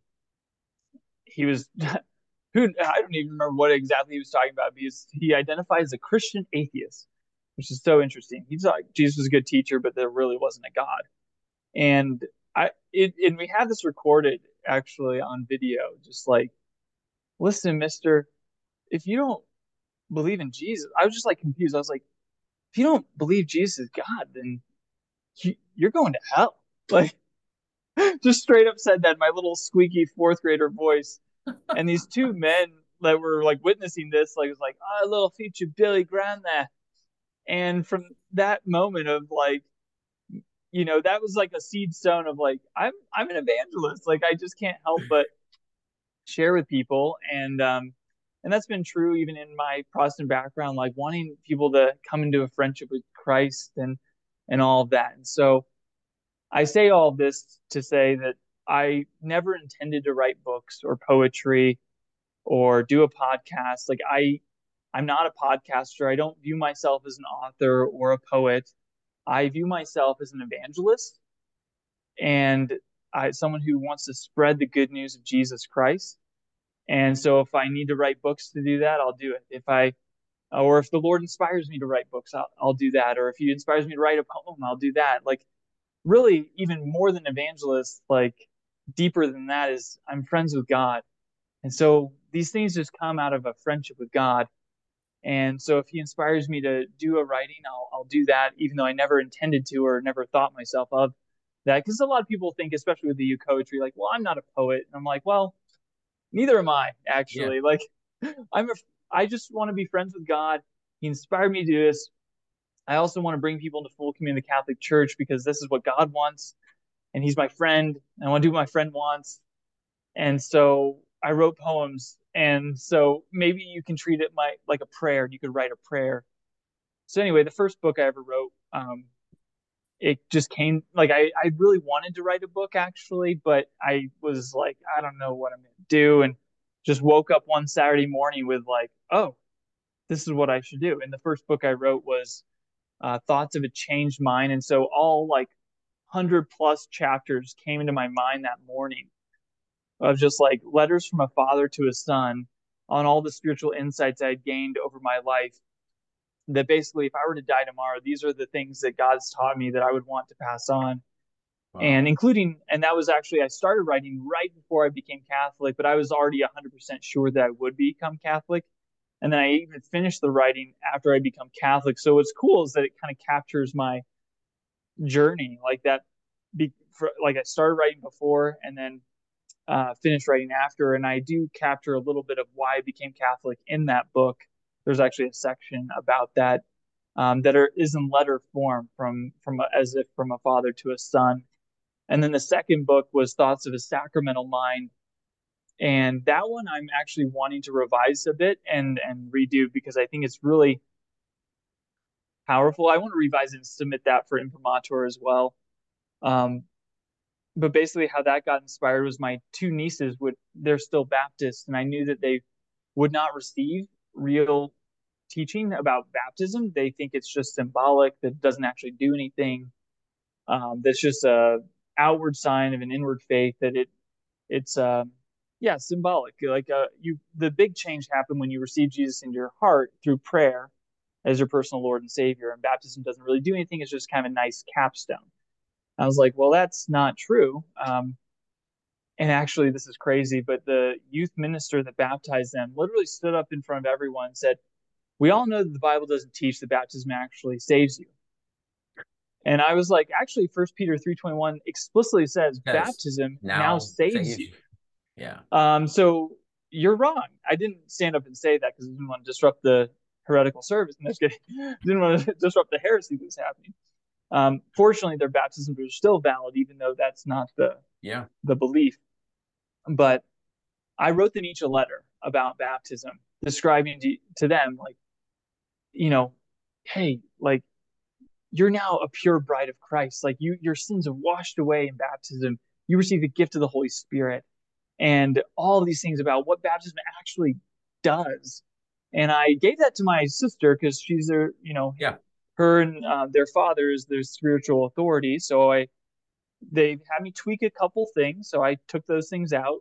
he was who I don't even remember what exactly he was talking about because he identifies as a Christian atheist, which is so interesting. He's like Jesus was a good teacher, but there really wasn't a God and I it, and we have this recorded actually on video, just like, listen, Mister, if you don't believe in Jesus, I was just like confused. I was like, if you don't believe Jesus is God, then you, you're going to hell. Like, just straight up said that in my little squeaky fourth grader voice. And these two men that were like witnessing this, like, was like, oh, a little future Billy Graham there. And from that moment of like, you know that was like a seed stone of like i'm i'm an evangelist. Like i just can't help but share with people. And um and that's been true even in my protestant background like wanting people to come into a friendship with christ and and all of that. And so i say all this to say that i never intended to write books or poetry or do a podcast like i i'm not a podcaster i don't view myself as an author or a poet I view myself as an evangelist and I, someone who wants to spread the good news of Jesus Christ. And so if I need to write books to do that, I'll do it. If I, or if the Lord inspires me to write books, I'll, I'll do that. Or if He inspires me to write a poem, I'll do that. Like, really, even more than evangelist, like deeper than that is I'm friends with God. And so these things just come out of a friendship with God. And so if he inspires me to do a writing, I'll, I'll do that, even though I never intended to or never thought myself of that. Because a lot of people think, especially with the poetry, like, well, I'm not a poet. And I'm like, well, neither am I, actually. Yeah. Like, I'm a, I just want to be friends with God. He inspired me to do this. I also want to bring people into full community of the Catholic Church because this is what God wants. And he's my friend. I want to do what my friend wants. And so I wrote poems and so maybe you can treat it my, like a prayer you could write a prayer so anyway the first book i ever wrote um, it just came like I, I really wanted to write a book actually but i was like i don't know what i'm gonna do and just woke up one saturday morning with like oh this is what i should do and the first book i wrote was uh, thoughts of a changed mind. And so all like 100 plus chapters came into my mind that morning of just like letters from a father to a son on all the spiritual insights I had gained over my life. That basically, if I were to die tomorrow, these are the things that God's taught me that I would want to pass on. Wow. And including, and that was actually, I started writing right before I became Catholic, but I was already 100% sure that I would become Catholic. And then I even finished the writing after I become Catholic. So what's cool is that it kind of captures my journey like that. Be, for, like I started writing before and then uh, finished writing after. And I do capture a little bit of why I became Catholic in that book. There's actually a section about that um, that are, is in letter form from from a, as if from a father to a son. And then the second book was Thoughts of a Sacramental Mind. And that one I'm actually wanting to revise a bit and and redo because I think it's really powerful. I want to revise and submit that for imprimatur as well. Um, but basically how that got inspired was my two nieces would they're still Baptists and I knew that they would not receive real teaching about baptism. They think it's just symbolic that doesn't actually do anything. Um, that's just a outward sign of an inward faith that it it's uh, yeah symbolic like uh, you the big change happened when you receive jesus into your heart through prayer as your personal lord and savior and baptism doesn't really do anything it's just kind of a nice capstone i was like well that's not true um, and actually this is crazy but the youth minister that baptized them literally stood up in front of everyone and said we all know that the bible doesn't teach that baptism actually saves you and I was like, actually, First Peter three twenty one explicitly says yes. baptism now, now saves, saves, you. Yeah. Um. So you're wrong. I didn't stand up and say that because I didn't want to disrupt the heretical service. And just kidding. didn't want to disrupt the heresy that was happening. Um. Fortunately, their baptisms are still valid, even though that's not the yeah the belief. But I wrote them each a letter about baptism, describing to, to them like, you know, hey, like you're now a pure bride of Christ. Like you, your sins are washed away in baptism. You receive the gift of the Holy Spirit, and all these things about what baptism actually does. And I gave that to my sister because she's their, you know, yeah, her and uh, their father is their spiritual authority. So I, they had me tweak a couple things. So I took those things out.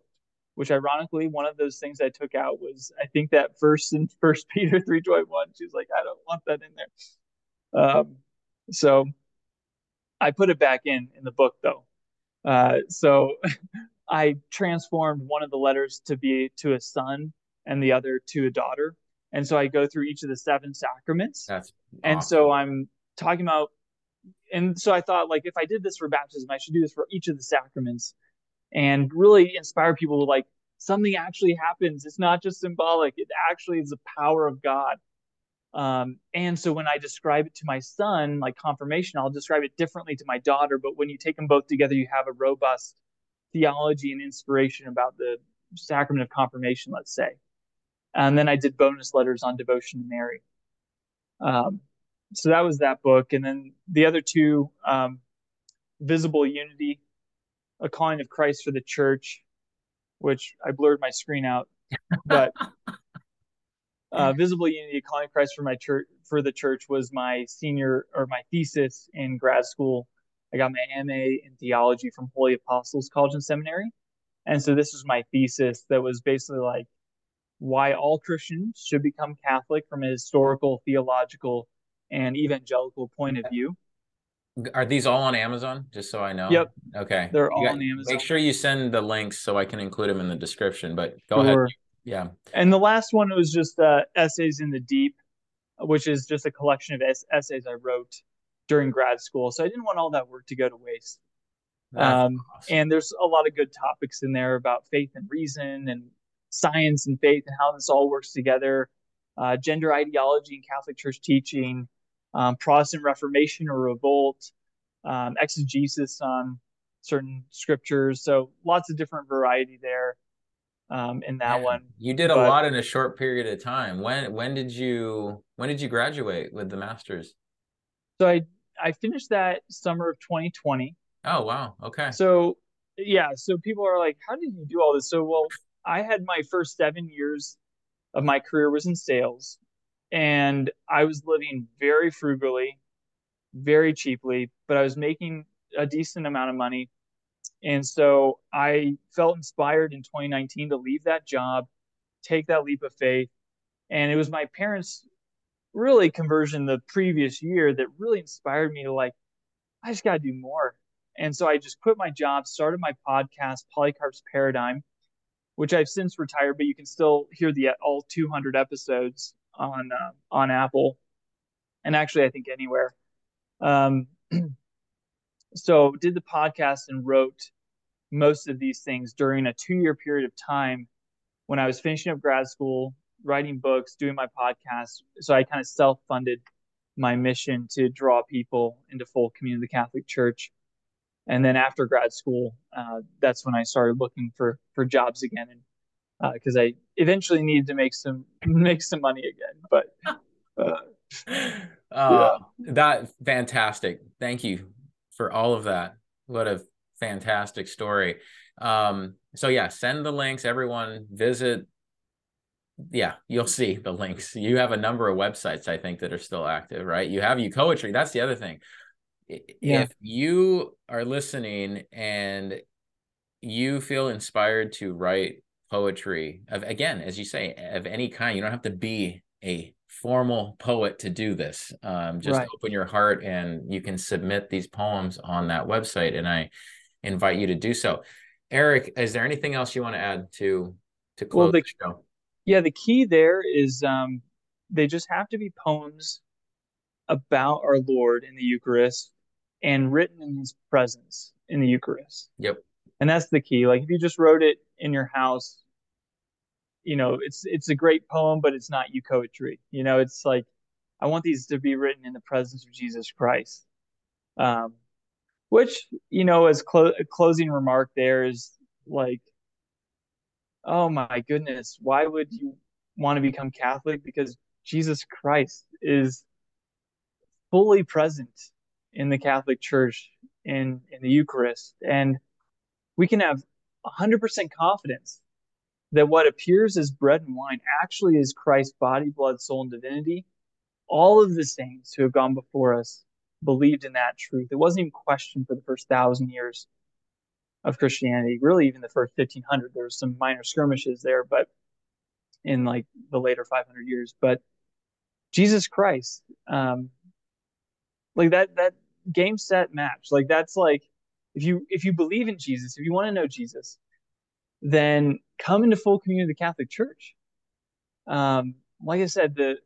Which ironically, one of those things I took out was I think that verse in First Peter three twenty one. She's like, I don't want that in there. Um, so I put it back in in the book though. Uh, so I transformed one of the letters to be to a son and the other to a daughter. And so I go through each of the seven sacraments. That's awesome. and so I'm talking about and so I thought like if I did this for baptism, I should do this for each of the sacraments and really inspire people to like something actually happens. It's not just symbolic. It actually is the power of God. Um, and so when I describe it to my son, like confirmation, I'll describe it differently to my daughter. But when you take them both together, you have a robust theology and inspiration about the sacrament of confirmation, let's say. And then I did bonus letters on devotion to Mary. Um, so that was that book. And then the other two, um, Visible Unity, A Calling of Christ for the Church, which I blurred my screen out. But uh, visible unity A calling of christ for my church for the church was my senior or my thesis in grad school i got my ma in theology from holy apostles college and seminary and so this was my thesis that was basically like why all christians should become catholic from a historical theological and evangelical point of view are these all on amazon just so i know yep okay they're all got, on amazon make sure you send the links so i can include them in the description but go sure. ahead yeah. And the last one was just uh, Essays in the Deep, which is just a collection of es- essays I wrote during grad school. So I didn't want all that work to go to waste. Um, awesome. And there's a lot of good topics in there about faith and reason and science and faith and how this all works together, uh, gender ideology and Catholic Church teaching, um, Protestant Reformation or revolt, um, exegesis on certain scriptures. So lots of different variety there um, in that one. You did a lot in a short period of time. When when did you when did you graduate with the masters? So I I finished that summer of 2020. Oh wow. Okay. So yeah, so people are like, how did you do all this? So well, I had my first seven years of my career was in sales, and I was living very frugally. very cheaply, but I was making a decent amount of money. And so I felt inspired in 2019 to leave that job, take that leap of faith. And it was my parents' really conversion the previous year that really inspired me to like, I just got to do more. And so I just quit my job, started my podcast, Polycarp's Paradigm, which I've since retired, but you can still hear the all 200 episodes on uh, on Apple, and actually I think anywhere. Um, so did the podcast and wrote most of these things during a two year period of time when I was finishing up grad school, writing books, doing my podcast. So I kind of self funded my mission to draw people into full community of the Catholic Church. And then after grad school, uh, that's when I started looking for for jobs again, and because uh, I eventually needed to make some make some money again. But uh, uh, yeah. that fantastic. Thank you for all of that. What a fantastic story. Um, so yeah, send the links. Everyone visit. Yeah, you'll see the links. You have a number of websites I think that are still active, right? You have Euchoetry. That's the other thing yeah. if you are listening and you feel inspired to write poetry of again as you say of any kind you don't have to be a formal poet to do this um, just right. open your heart and you can submit these poems on that website and i invite you to do so eric is there anything else you want to add to to close well, the, the show yeah the key there is um, they just have to be poems about our lord in the eucharist and written in his presence in the Eucharist. Yep. And that's the key. Like if you just wrote it in your house, you know, it's it's a great poem, but it's not euchoetry. You know, it's like I want these to be written in the presence of Jesus Christ. Um, which you know, as clo- a closing remark, there is like, oh my goodness, why would you want to become Catholic? Because Jesus Christ is fully present in the Catholic Church in, in the Eucharist. And we can have 100% confidence that what appears as bread and wine actually is Christ's body, blood, soul, and divinity. All of the saints who have gone before us believed in that truth. It wasn't even questioned for the first thousand years of Christianity, really, even the first 1500. There was some minor skirmishes there, but in like the later 500 years. But Jesus Christ, um, like that that game set match. Like that's like if you if you believe in jesus if you want to know jesus then come into full community of the catholic church. Um like i said the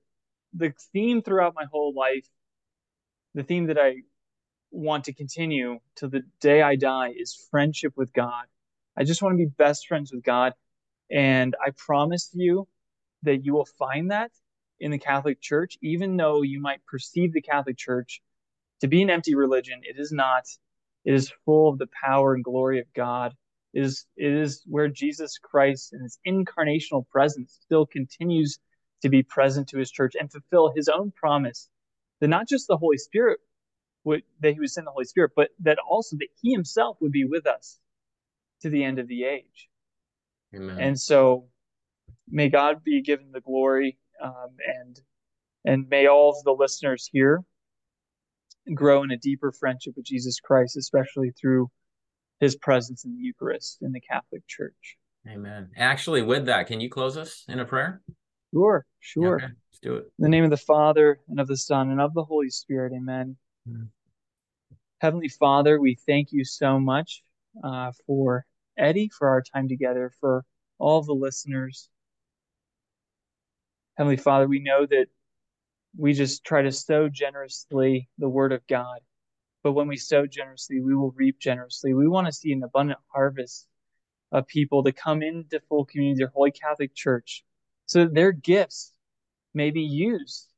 the theme throughout my whole life the theme that i want to continue till the day i die is friendship with god. I just want to be best friends with god and i promise you that you will find that in the catholic church even though you might perceive the catholic church to be an empty religion, it is not. It is full of the power and glory of God. It is, it is where Jesus Christ and his incarnational presence still continues to be present to his church and fulfill his own promise that not just the Holy Spirit would that he would send the Holy Spirit, but that also that he himself would be with us to the end of the age. Amen. And so may God be given the glory um, and and may all of the listeners here grow in a deeper friendship with Jesus Christ, especially through his presence in the Eucharist in the Catholic Church. Amen. Actually, with that, can you close us in a prayer? Sure, sure. Okay, let's do it. In the name of the Father, and of the Son, and of the Holy Spirit. Amen. Mm-hmm. Heavenly Father, we thank you so much uh, for Eddie, for our time together, for all the listeners. Heavenly Father, we know that we just try to sow generously the word of God. But when we sow generously, we will reap generously. We want to see an abundant harvest of people to come into full community, their Holy Catholic Church, so that their gifts may be used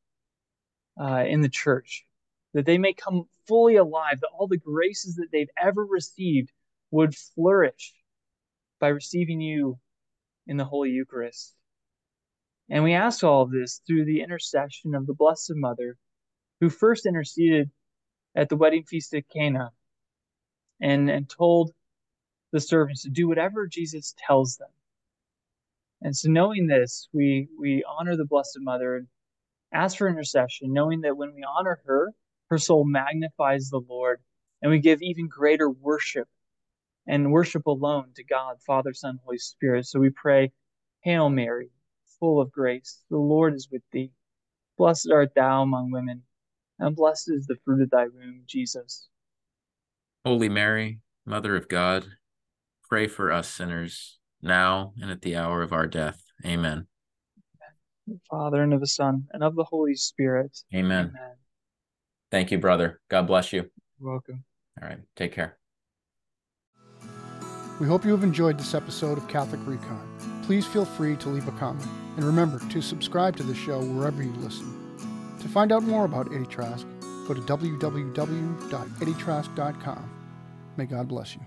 uh, in the church, that they may come fully alive, that all the graces that they've ever received would flourish by receiving you in the Holy Eucharist. And we ask all of this through the intercession of the Blessed Mother, who first interceded at the wedding feast at Cana and, and told the servants to do whatever Jesus tells them. And so, knowing this, we, we honor the Blessed Mother and ask for intercession, knowing that when we honor her, Her soul magnifies the Lord, and we give even greater worship and worship alone to God, Father, Son, Holy Spirit. So we pray, Hail Mary, full of grace, the Lord is with thee. Blessed art thou among women, and blessed is the fruit of thy womb, Jesus. Holy Mary, Mother of God, pray for us sinners, now and at the hour of our death. Amen. Father, and of the Son, and of the Holy Spirit. Amen. Amen. Thank you, brother. God bless you. You're welcome. All right. Take care. We hope you have enjoyed this episode of Catholic Recon. Please feel free to leave a comment. And remember to subscribe to the show wherever you listen. To find out more about Eddie Trask, go to www.eddietrask.com. May God bless you.